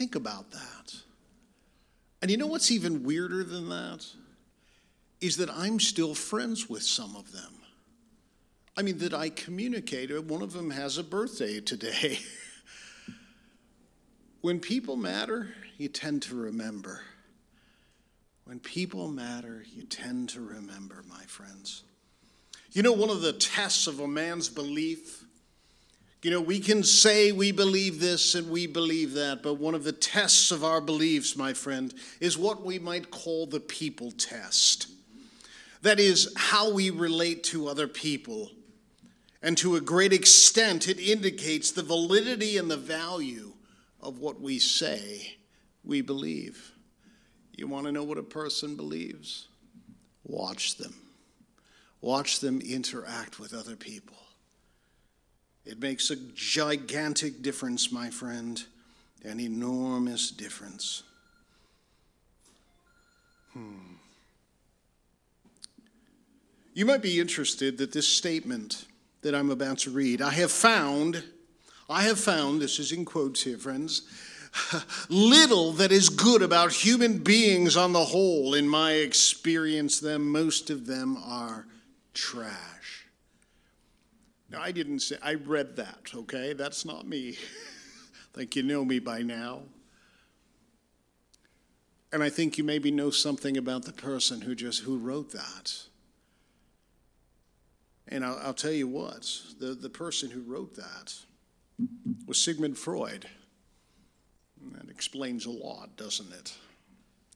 think about that. And you know what's even weirder than that? Is that I'm still friends with some of them. I mean, that I communicate. Uh, one of them has a birthday today. when people matter, you tend to remember. When people matter, you tend to remember, my friends. You know, one of the tests of a man's belief, you know, we can say we believe this and we believe that, but one of the tests of our beliefs, my friend, is what we might call the people test. That is, how we relate to other people. And to a great extent, it indicates the validity and the value of what we say we believe. You want to know what a person believes? Watch them. Watch them interact with other people. It makes a gigantic difference, my friend, an enormous difference. Hmm. You might be interested that this statement that I'm about to read, I have found, I have found, this is in quotes here, friends, little that is good about human beings on the whole. In my experience, them, most of them are trash. Now, I didn't say, I read that, okay? That's not me. I think you know me by now. And I think you maybe know something about the person who just who wrote that. And I'll, I'll tell you what, the, the person who wrote that was Sigmund Freud. That explains a lot, doesn't it?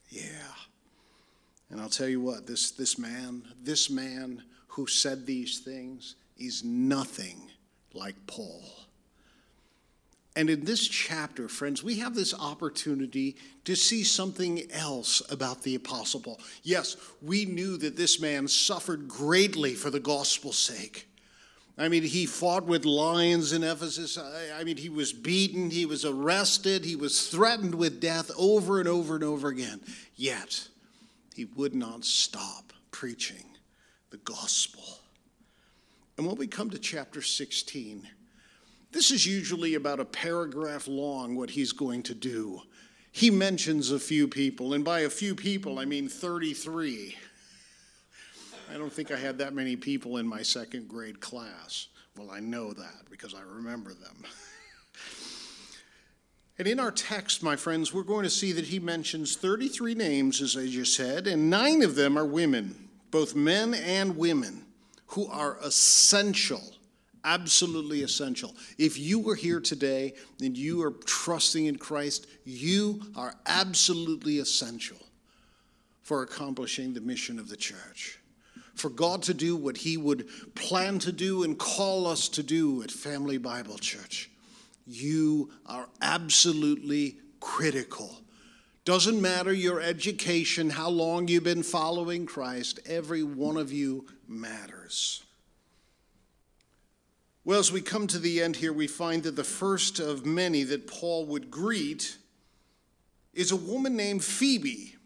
Yeah. And I'll tell you what, this, this man, this man who said these things is nothing like Paul. And in this chapter, friends, we have this opportunity to see something else about the Apostle Paul. Yes, we knew that this man suffered greatly for the gospel's sake. I mean, he fought with lions in Ephesus. I mean, he was beaten, he was arrested, he was threatened with death over and over and over again. Yet, he would not stop preaching the gospel. And when we come to chapter 16, this is usually about a paragraph long, what he's going to do. He mentions a few people, and by a few people, I mean 33. I don't think I had that many people in my second grade class. Well, I know that because I remember them. and in our text, my friends, we're going to see that he mentions 33 names, as I just said, and nine of them are women, both men and women, who are essential absolutely essential. If you were here today and you are trusting in Christ, you are absolutely essential for accomplishing the mission of the church. For God to do what He would plan to do and call us to do at Family Bible Church. You are absolutely critical. Doesn't matter your education, how long you've been following Christ, every one of you matters. Well, as we come to the end here, we find that the first of many that Paul would greet is a woman named Phoebe.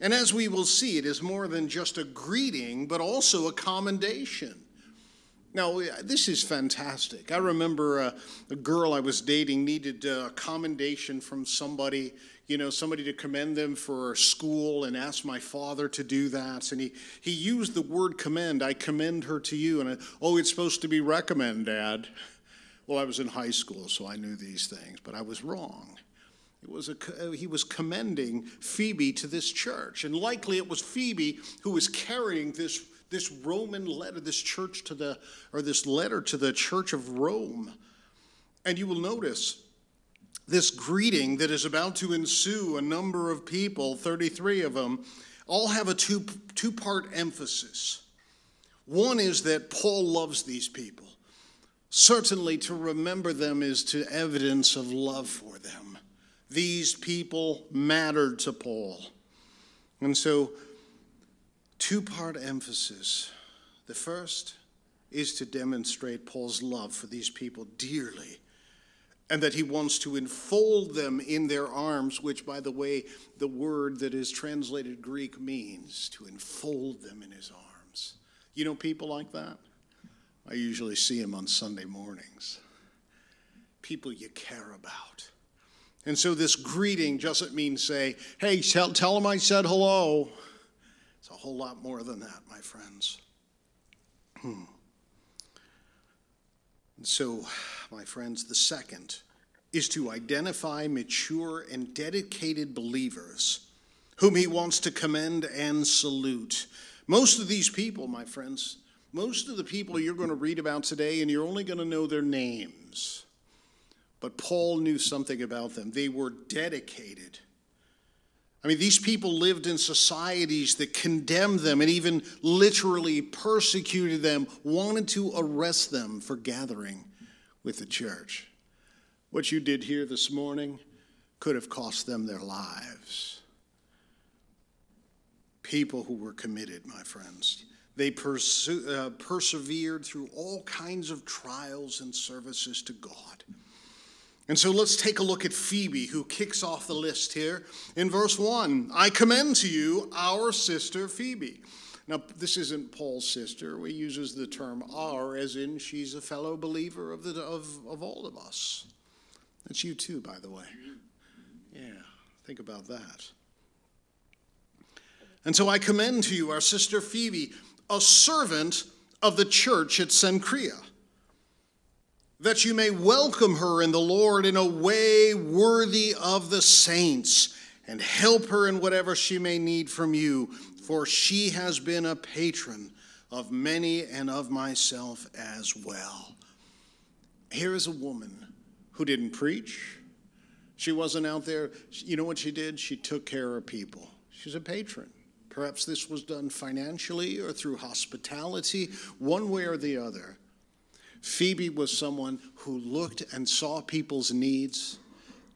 And as we will see, it is more than just a greeting, but also a commendation. Now, this is fantastic. I remember a, a girl I was dating needed uh, a commendation from somebody you know, somebody to commend them for school and asked my father to do that. And he, he used the word commend. I commend her to you. And I, oh, it's supposed to be recommend, Dad. Well, I was in high school, so I knew these things, but I was wrong. It was a, uh, he was commending Phoebe to this church. And likely it was Phoebe who was carrying this, this Roman letter, this church to the, or this letter to the church of Rome. And you will notice this greeting that is about to ensue, a number of people, 33 of them, all have a two, two part emphasis. One is that Paul loves these people. Certainly, to remember them is to evidence of love for them. These people mattered to Paul. And so, two part emphasis. The first is to demonstrate Paul's love for these people dearly and that he wants to enfold them in their arms, which, by the way, the word that is translated Greek means to enfold them in his arms. You know people like that? I usually see them on Sunday mornings. People you care about. And so this greeting doesn't mean say, hey, tell, tell him I said hello. It's a whole lot more than that, my friends. Hmm. And so, my friends, the second is to identify mature and dedicated believers whom he wants to commend and salute. Most of these people, my friends, most of the people you're going to read about today, and you're only going to know their names. But Paul knew something about them. They were dedicated. I mean, these people lived in societies that condemned them and even literally persecuted them, wanted to arrest them for gathering with the church. What you did here this morning could have cost them their lives. People who were committed, my friends. They perse- uh, persevered through all kinds of trials and services to God. And so let's take a look at Phoebe, who kicks off the list here in verse 1. I commend to you our sister Phoebe. Now, this isn't Paul's sister. He uses the term our, as in she's a fellow believer of, the, of, of all of us. That's you too, by the way. Yeah, think about that. And so I commend to you our sister Phoebe, a servant of the church at Cenchrea that you may welcome her in the Lord in a way worthy of the saints, and help her in whatever she may need from you, for she has been a patron of many and of myself as well. Here is a woman who didn't preach. She wasn't out there. You know what she did? She took care of people. She's a patron. Perhaps this was done financially or through hospitality, one way or the other. Phoebe was someone who looked and saw people's needs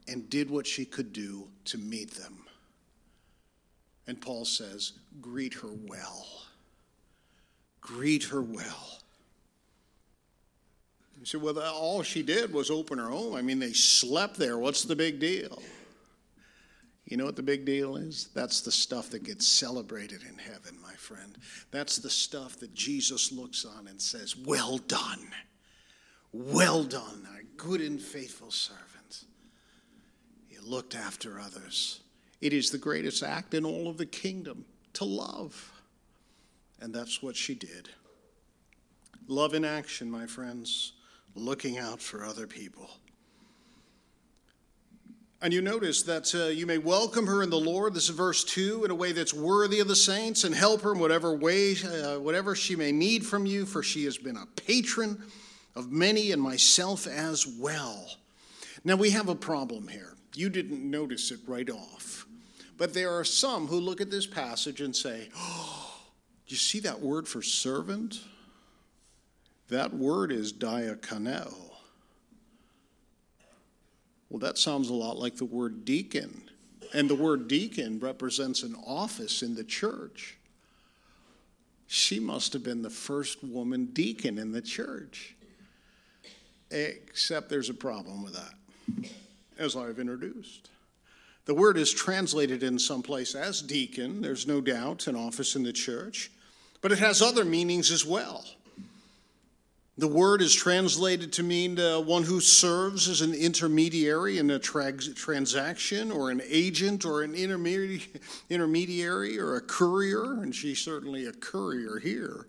and did what she could do to meet them. And Paul says, Greet her well. Greet her well. You say, well, all she did was open her home. I mean, they slept there. What's the big deal? You know what the big deal is? That's the stuff that gets celebrated in heaven, my friend. That's the stuff that Jesus looks on and says, Well done well done, our good and faithful servant. You looked after others. It is the greatest act in all of the kingdom to love. And that's what she did. Love in action, my friends, looking out for other people. And you notice that uh, you may welcome her in the Lord. This is verse 2 in a way that's worthy of the saints and help her in whatever way, uh, whatever she may need from you, for she has been a patron of many and myself as well. Now we have a problem here. You didn't notice it right off. But there are some who look at this passage and say, Oh, you see that word for servant? That word is diakoneo. Well, that sounds a lot like the word deacon. And the word deacon represents an office in the church. She must have been the first woman deacon in the church except there's a problem with that, as I've introduced. The word is translated in some place as deacon, there's no doubt, an office in the church, but it has other meanings as well. The word is translated to mean uh, one who serves as an intermediary in a tra- transaction, or an agent, or an intermediary, intermediary, or a courier, and she's certainly a courier here.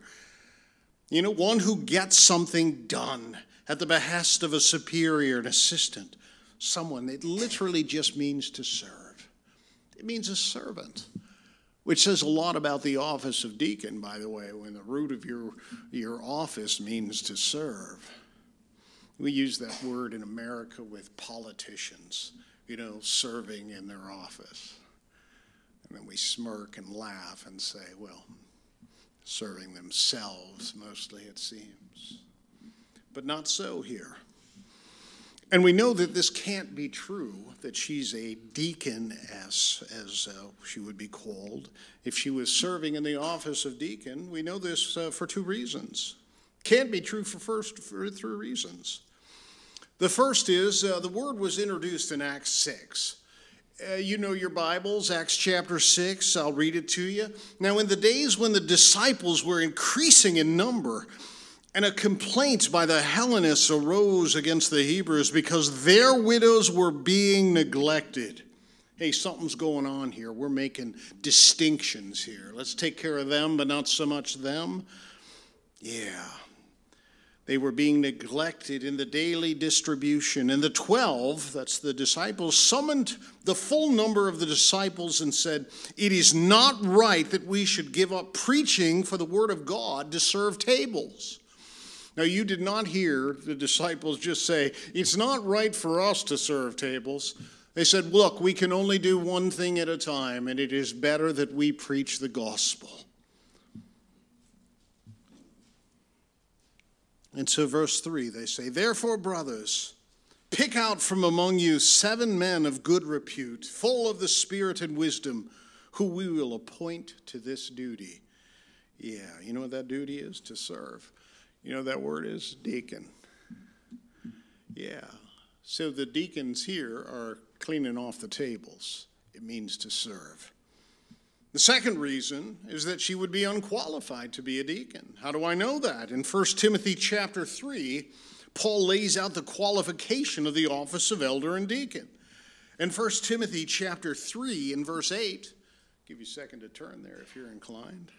You know, one who gets something done at the behest of a superior, an assistant, someone. It literally just means to serve. It means a servant, which says a lot about the office of deacon, by the way, when the root of your, your office means to serve. We use that word in America with politicians, you know, serving in their office. And then we smirk and laugh and say, well, serving themselves mostly, it seems but not so here. And we know that this can't be true, that she's a deaconess, as uh, she would be called. If she was serving in the office of deacon, we know this uh, for two reasons. Can't be true for first for three reasons. The first is uh, the word was introduced in Acts 6. Uh, you know your Bibles, Acts chapter 6. I'll read it to you. Now, in the days when the disciples were increasing in number, And a complaint by the Hellenists arose against the Hebrews because their widows were being neglected. Hey, something's going on here. We're making distinctions here. Let's take care of them, but not so much them. Yeah. They were being neglected in the daily distribution. And the 12, that's the disciples, summoned the full number of the disciples and said, It is not right that we should give up preaching for the word of God to serve tables. Now, you did not hear the disciples just say, It's not right for us to serve tables. They said, Look, we can only do one thing at a time, and it is better that we preach the gospel. And so, verse 3, they say, Therefore, brothers, pick out from among you seven men of good repute, full of the Spirit and wisdom, who we will appoint to this duty. Yeah, you know what that duty is? To serve. You know that word is deacon. Yeah. So the deacons here are cleaning off the tables. It means to serve. The second reason is that she would be unqualified to be a deacon. How do I know that? In 1 Timothy chapter 3, Paul lays out the qualification of the office of elder and deacon. In 1 Timothy chapter 3 in verse 8, I'll give you a second to turn there if you're inclined.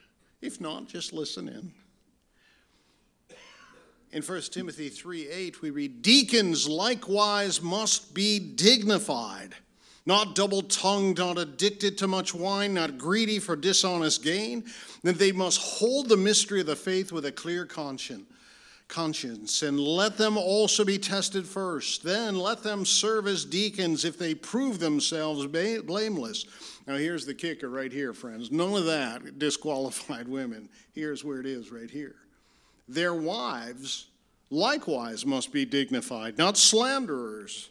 If not, just listen in. In 1 Timothy 3 8, we read, Deacons likewise must be dignified not double tongued, not addicted to much wine, not greedy for dishonest gain, that they must hold the mystery of the faith with a clear conscience. Conscience, and let them also be tested first. Then let them serve as deacons if they prove themselves blameless. Now, here's the kicker right here, friends. None of that disqualified women. Here's where it is right here. Their wives likewise must be dignified, not slanderers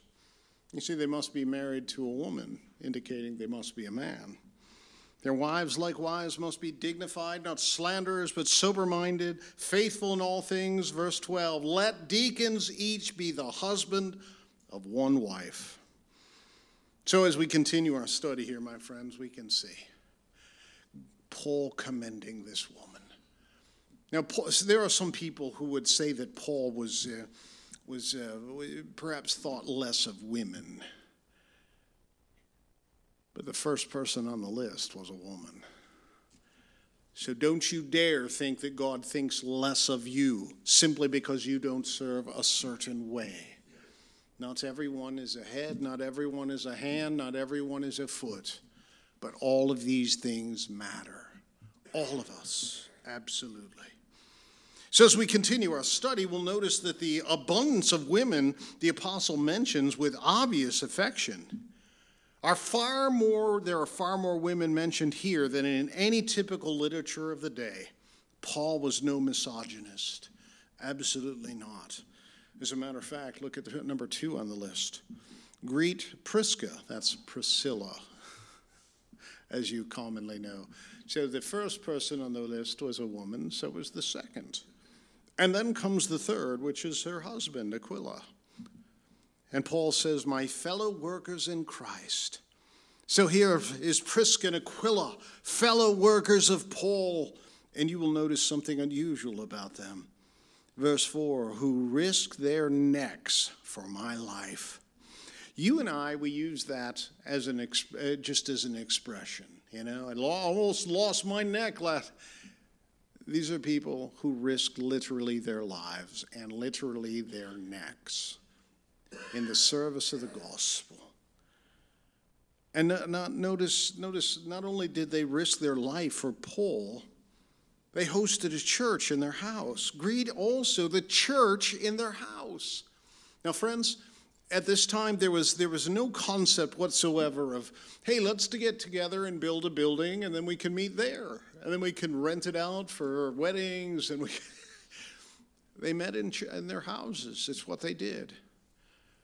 you see, they must be married to a woman, indicating they must be a man. Their wives likewise must be dignified, not slanderers, but sober minded, faithful in all things. Verse 12 Let deacons each be the husband of one wife. So, as we continue our study here, my friends, we can see Paul commending this woman. Now, Paul, there are some people who would say that Paul was. Uh, was uh, perhaps thought less of women. But the first person on the list was a woman. So don't you dare think that God thinks less of you simply because you don't serve a certain way. Not everyone is a head, not everyone is a hand, not everyone is a foot, but all of these things matter. All of us, absolutely. So, as we continue our study, we'll notice that the abundance of women the apostle mentions with obvious affection are far more, there are far more women mentioned here than in any typical literature of the day. Paul was no misogynist. Absolutely not. As a matter of fact, look at the, number two on the list. Greet Prisca, that's Priscilla, as you commonly know. So the first person on the list was a woman, so was the second. And then comes the third, which is her husband, Aquila. And Paul says, My fellow workers in Christ. So here is Prisca and Aquila, fellow workers of Paul. And you will notice something unusual about them. Verse 4 who risk their necks for my life. You and I, we use that as an uh, just as an expression. You know, I almost lost my neck last. These are people who risked literally their lives and literally their necks in the service of the gospel. And not, notice, notice, not only did they risk their life for Paul, they hosted a church in their house. Greet also the church in their house. Now, friends, at this time there was there was no concept whatsoever of hey let's get together and build a building and then we can meet there and then we can rent it out for weddings and we they met in, in their houses. It's what they did.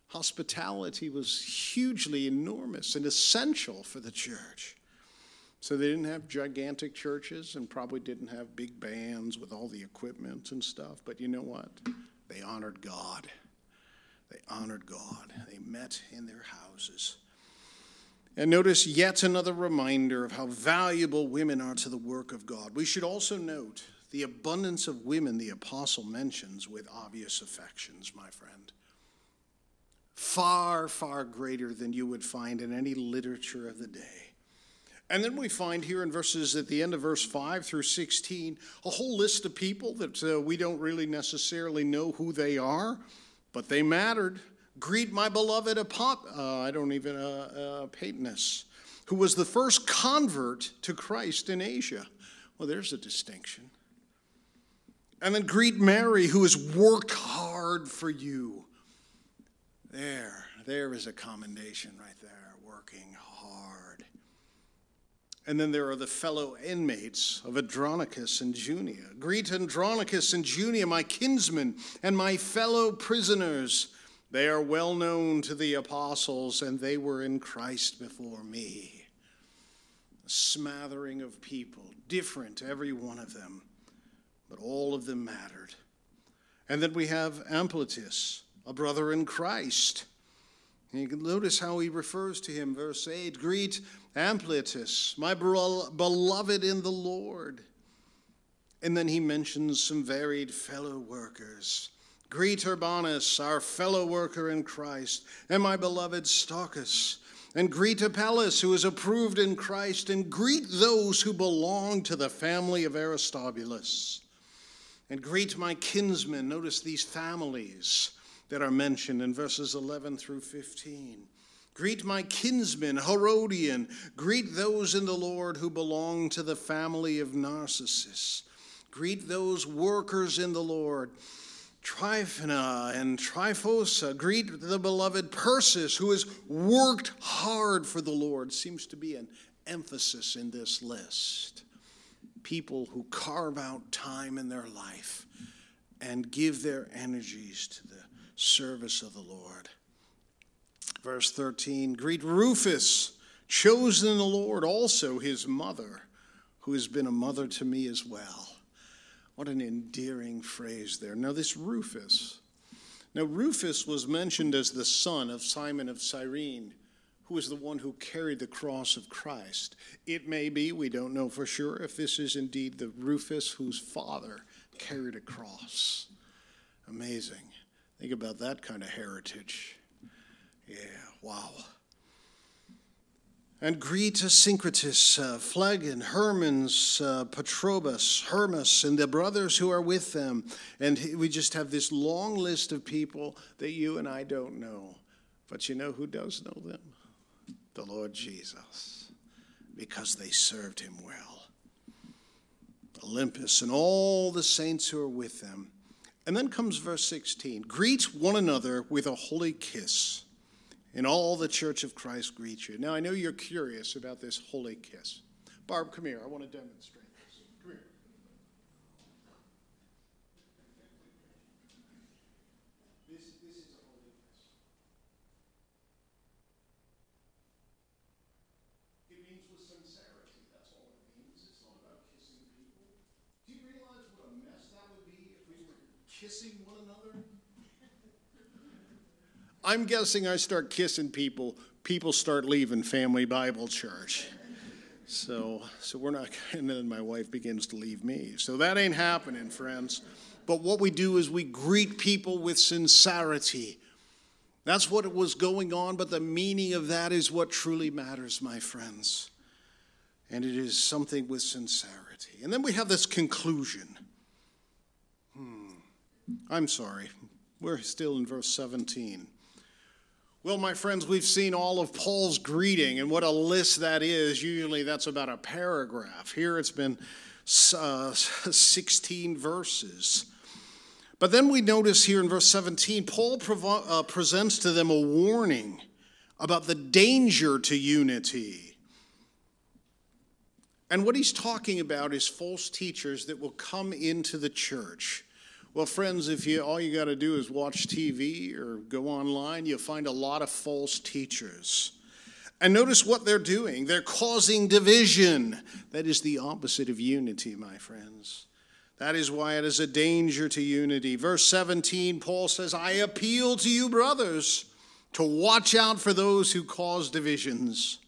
Hospitality was hugely enormous and essential for the church. So they didn't have gigantic churches and probably didn't have big bands with all the equipment and stuff but you know what? They honored god they honored God. They met in their houses. And notice yet another reminder of how valuable women are to the work of God. We should also note the abundance of women the apostle mentions with obvious affections, my friend. Far, far greater than you would find in any literature of the day. And then we find here in verses at the end of verse 5 through 16 a whole list of people that uh, we don't really necessarily know who they are, but they mattered. Greet my beloved Apop, uh, I don't even, uh, uh, Patenus, who was the first convert to Christ in Asia. Well, there's a distinction. And then greet Mary, who has worked hard for you. There, there is a commendation right there, working hard. And then there are the fellow inmates of Andronicus and Junia. Greet Andronicus and Junia, my kinsmen and my fellow prisoners. They are well known to the apostles, and they were in Christ before me. A smattering of people, different, every one of them, but all of them mattered. And then we have Ampliatus, a brother in Christ. And you can notice how he refers to him, verse 8 Greet Ampliatus, my beloved in the Lord. And then he mentions some varied fellow workers. Greet Urbanus, our fellow worker in Christ, and my beloved Stachys. And greet Apelles, who is approved in Christ, and greet those who belong to the family of Aristobulus. And greet my kinsmen. Notice these families that are mentioned in verses 11 through 15. Greet my kinsmen, Herodion. Greet those in the Lord who belong to the family of Narcissus. Greet those workers in the Lord. Tryphena and Tryphosa. Greet the beloved Persis, who has worked hard for the Lord. Seems to be an emphasis in this list. People who carve out time in their life and give their energies to the service of the Lord. Verse 13 Greet Rufus, chosen the Lord, also his mother, who has been a mother to me as well. What an endearing phrase there. Now, this Rufus. Now, Rufus was mentioned as the son of Simon of Cyrene, who was the one who carried the cross of Christ. It may be, we don't know for sure, if this is indeed the Rufus whose father carried a cross. Amazing. Think about that kind of heritage. Yeah, wow. And greet Asyncritus, uh, Phlegon, Hermas, uh, Patrobas, Hermas, and the brothers who are with them. And we just have this long list of people that you and I don't know. But you know who does know them? The Lord Jesus, because they served him well. Olympas and all the saints who are with them. And then comes verse 16 Greet one another with a holy kiss and all the church of Christ greet you. Now, I know you're curious about this holy kiss. Barb, come here. I want to demonstrate this. Come here. This, this is a holy kiss. It means with sincerity. That's all it means. It's not about kissing people. Do you realize what a mess that would be if we were kissing one another? I'm guessing I start kissing people, people start leaving Family Bible Church. So, so we're not, and then my wife begins to leave me. So that ain't happening, friends. But what we do is we greet people with sincerity. That's what was going on, but the meaning of that is what truly matters, my friends. And it is something with sincerity. And then we have this conclusion. Hmm. I'm sorry. We're still in verse 17. Well, my friends, we've seen all of Paul's greeting, and what a list that is. Usually that's about a paragraph. Here it's been uh, 16 verses. But then we notice here in verse 17, Paul provo- uh, presents to them a warning about the danger to unity. And what he's talking about is false teachers that will come into the church well, friends, if you all you got to do is watch TV or go online, you'll find a lot of false teachers. And notice what they're doing. They're causing division. That is the opposite of unity, my friends. That is why it is a danger to unity. Verse 17, Paul says, I appeal to you, brothers, to watch out for those who cause divisions.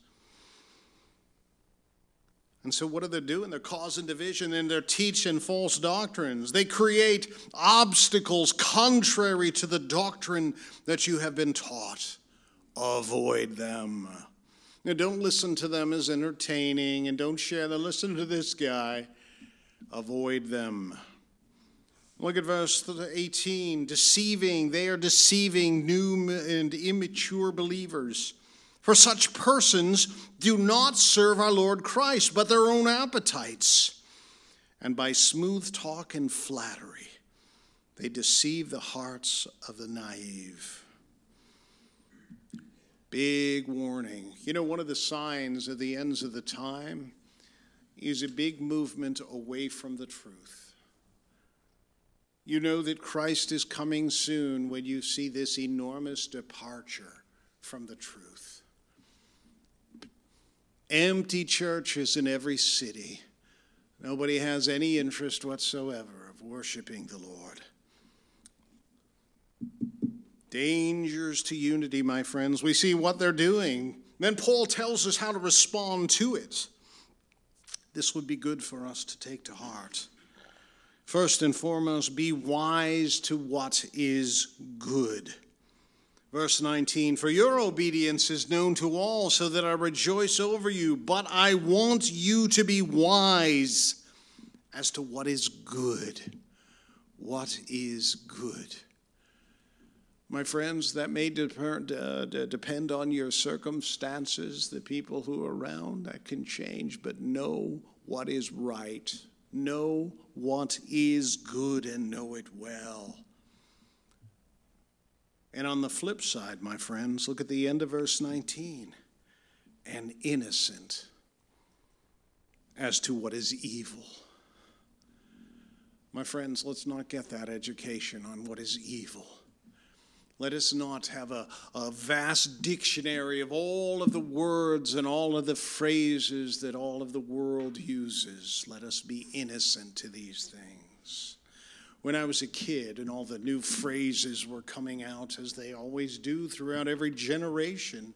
And so, what are they doing? They're causing division and they're teaching false doctrines. They create obstacles contrary to the doctrine that you have been taught. Avoid them. Now, don't listen to them as entertaining and don't share them. Listen to this guy. Avoid them. Look at verse 18. Deceiving, they are deceiving new and immature believers. For such persons do not serve our Lord Christ, but their own appetites. And by smooth talk and flattery, they deceive the hearts of the naive. Big warning. You know, one of the signs of the ends of the time is a big movement away from the truth. You know that Christ is coming soon when you see this enormous departure from the truth empty churches in every city. Nobody has any interest whatsoever of worshiping the Lord. Dangers to unity, my friends. We see what they're doing. Then Paul tells us how to respond to it. This would be good for us to take to heart. First and foremost, be wise to what is good. Verse 19, for your obedience is known to all, so that I rejoice over you. But I want you to be wise as to what is good. What is good? My friends, that may depend, depend on your circumstances, the people who are around, that can change, but know what is right. Know what is good and know it well. And on the flip side, my friends, look at the end of verse 19 and innocent as to what is evil. My friends, let's not get that education on what is evil. Let us not have a, a vast dictionary of all of the words and all of the phrases that all of the world uses. Let us be innocent to these things when I was a kid and all the new phrases were coming out, as they always do throughout every generation.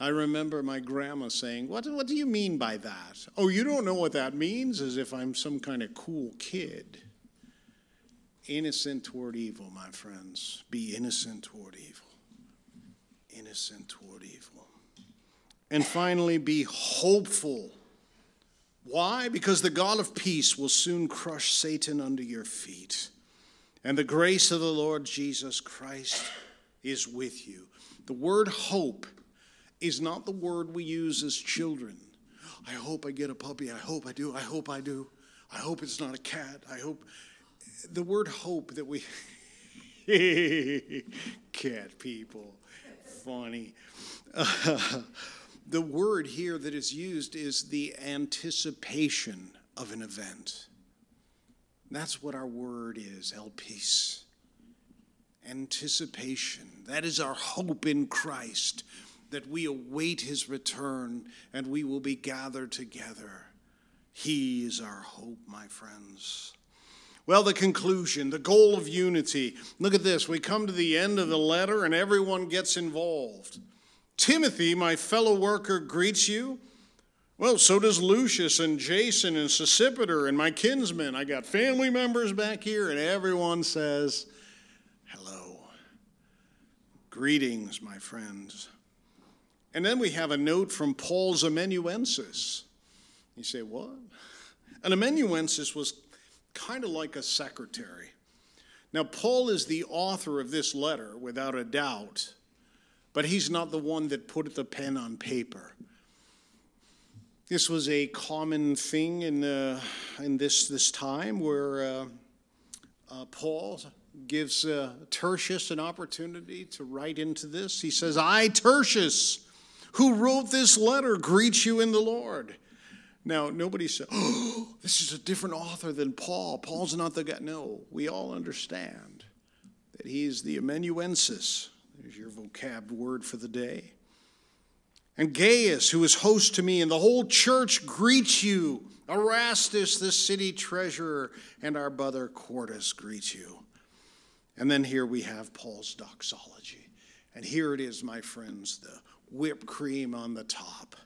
I remember my grandma saying, what, what do you mean by that? Oh, you don't know what that means? As if I'm some kind of cool kid. Innocent toward evil, my friends. Be innocent toward evil. Innocent toward evil. And finally, be hopeful why? Because the God of peace will soon crush Satan under your feet. And the grace of the Lord Jesus Christ is with you. The word hope is not the word we use as children. I hope I get a puppy. I hope I do. I hope I do. I hope it's not a cat. I hope. The word hope that we. cat people. Funny. The word here that is used is the anticipation of an event. That's what our word is, elpis. Anticipation. That is our hope in Christ, that we await his return and we will be gathered together. He is our hope, my friends. Well, the conclusion, the goal of unity. Look at this. We come to the end of the letter and everyone gets involved. Timothy, my fellow worker, greets you. Well, so does Lucius and Jason and Sosipater and my kinsmen. I got family members back here, and everyone says, Hello. Greetings, my friends. And then we have a note from Paul's amanuensis. You say, What? An amanuensis was kind of like a secretary. Now, Paul is the author of this letter, without a doubt but he's not the one that put the pen on paper. This was a common thing in, uh, in this, this time where uh, uh, Paul gives uh, Tertius an opportunity to write into this. He says, I, Tertius, who wrote this letter, greet you in the Lord. Now, nobody said, oh, this is a different author than Paul. Paul's not the guy. No, we all understand that he's the amanuensis, there's your vocab word for the day. And Gaius, who is host to me, and the whole church greets you. Erastus, the city treasurer, and our brother Quartus greets you. And then here we have Paul's doxology. And here it is, my friends, the whipped cream on the top.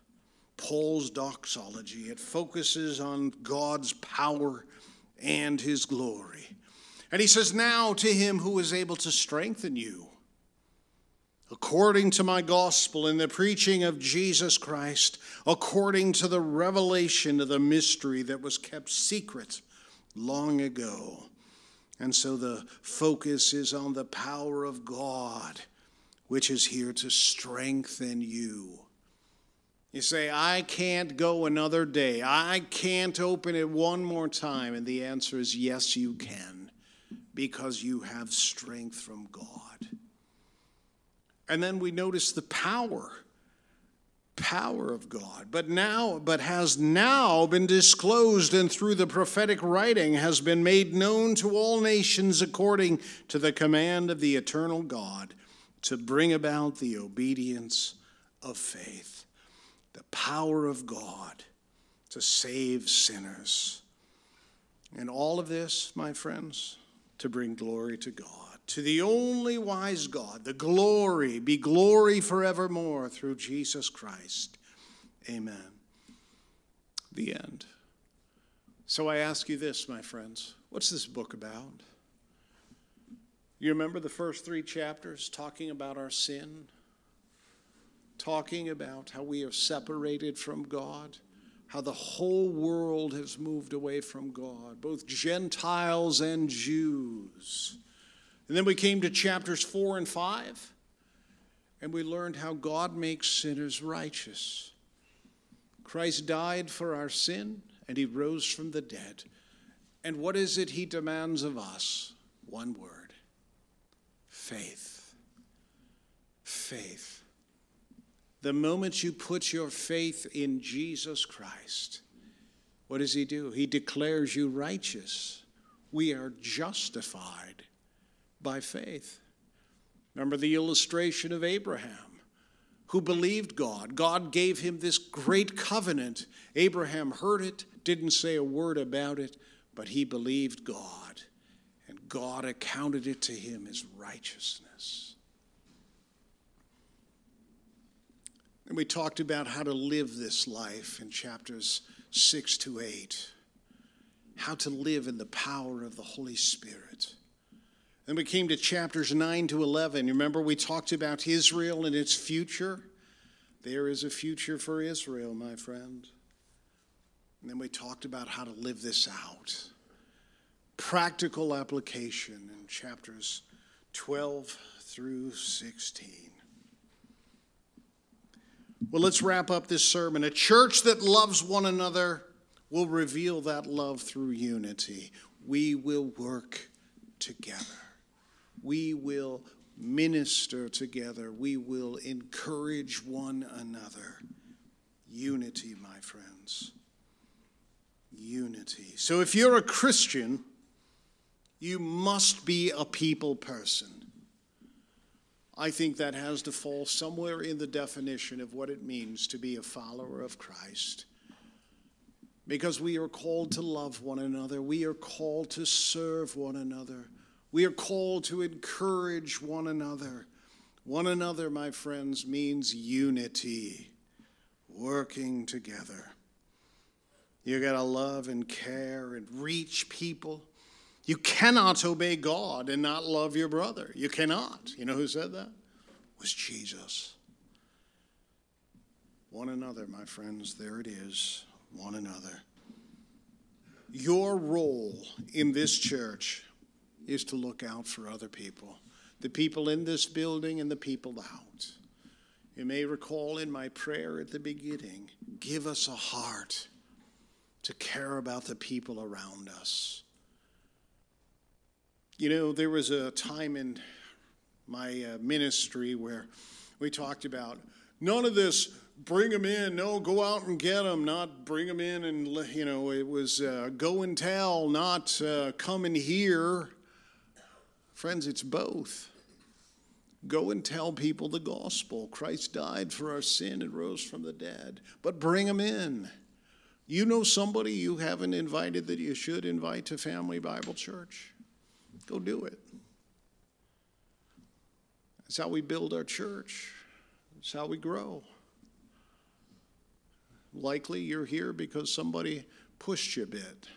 Paul's doxology. It focuses on God's power and his glory. And he says, Now to him who is able to strengthen you, according to my gospel and the preaching of Jesus Christ, according to the revelation of the mystery that was kept secret long ago. And so the focus is on the power of God, which is here to strengthen you. You say, I can't go another day. I can't open it one more time. And the answer is yes, you can, because you have strength from God. And then we notice the power power of God, but now, but has now been disclosed and through the prophetic writing has been made known to all nations according to the command of the eternal God to bring about the obedience of faith, the power of God to save sinners. And all of this, my friends, to bring glory to God. To the only wise God, the glory, be glory forevermore through Jesus Christ. Amen. The end. So I ask you this, my friends what's this book about? You remember the first three chapters talking about our sin, talking about how we are separated from God, how the whole world has moved away from God, both Gentiles and Jews. And then we came to chapters four and five, and we learned how God makes sinners righteous. Christ died for our sin, and he rose from the dead. And what is it he demands of us? One word faith. Faith. The moment you put your faith in Jesus Christ, what does he do? He declares you righteous. We are justified by faith. Remember the illustration of Abraham, who believed God. God gave him this great covenant. Abraham heard it, didn't say a word about it, but he believed God, and God accounted it to him as righteousness. And we talked about how to live this life in chapters 6 to 8, how to live in the power of the Holy Spirit. Then we came to chapters 9 to 11. Remember, we talked about Israel and its future? There is a future for Israel, my friend. And then we talked about how to live this out. Practical application in chapters 12 through 16. Well, let's wrap up this sermon. A church that loves one another will reveal that love through unity. We will work together we will minister together, we will encourage one another. Unity, my friends. Unity. So if you're a Christian, you must be a people person. I think that has to fall somewhere in the definition of what it means to be a follower of Christ. Because we are called to love one another, we are called to serve one another. We are called to encourage one another. One another, my friends, means unity, working together. You got to love and care and reach people. You cannot obey God and not love your brother. You cannot. You know who said that? It was Jesus. One another, my friends, there it is. One another. Your role in this church is to look out for other people, the people in this building and the people out. You may recall in my prayer at the beginning give us a heart to care about the people around us. You know, there was a time in my uh, ministry where we talked about none of this bring them in no go out and get them not bring them in and you know it was uh, go and tell not uh, come and hear Friends, it's both. Go and tell people the gospel. Christ died for our sin and rose from the dead. But bring them in. You know somebody you haven't invited that you should invite to Family Bible Church? Go do it. That's how we build our church, that's how we grow. Likely you're here because somebody pushed you a bit.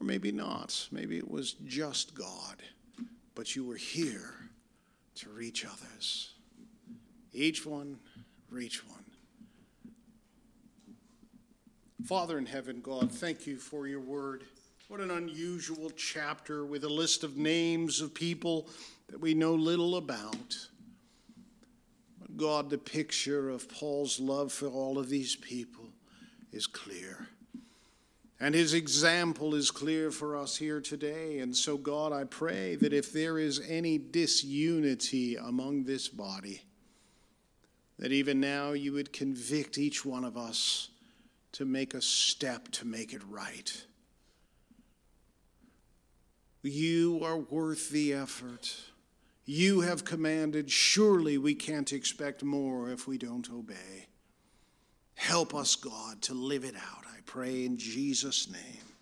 Or maybe not. Maybe it was just God. But you were here to reach others. Each one, reach one. Father in heaven, God, thank you for your word. What an unusual chapter with a list of names of people that we know little about. But God, the picture of Paul's love for all of these people is clear. And his example is clear for us here today. And so, God, I pray that if there is any disunity among this body, that even now you would convict each one of us to make a step to make it right. You are worth the effort. You have commanded. Surely we can't expect more if we don't obey. Help us, God, to live it out. I pray in Jesus' name.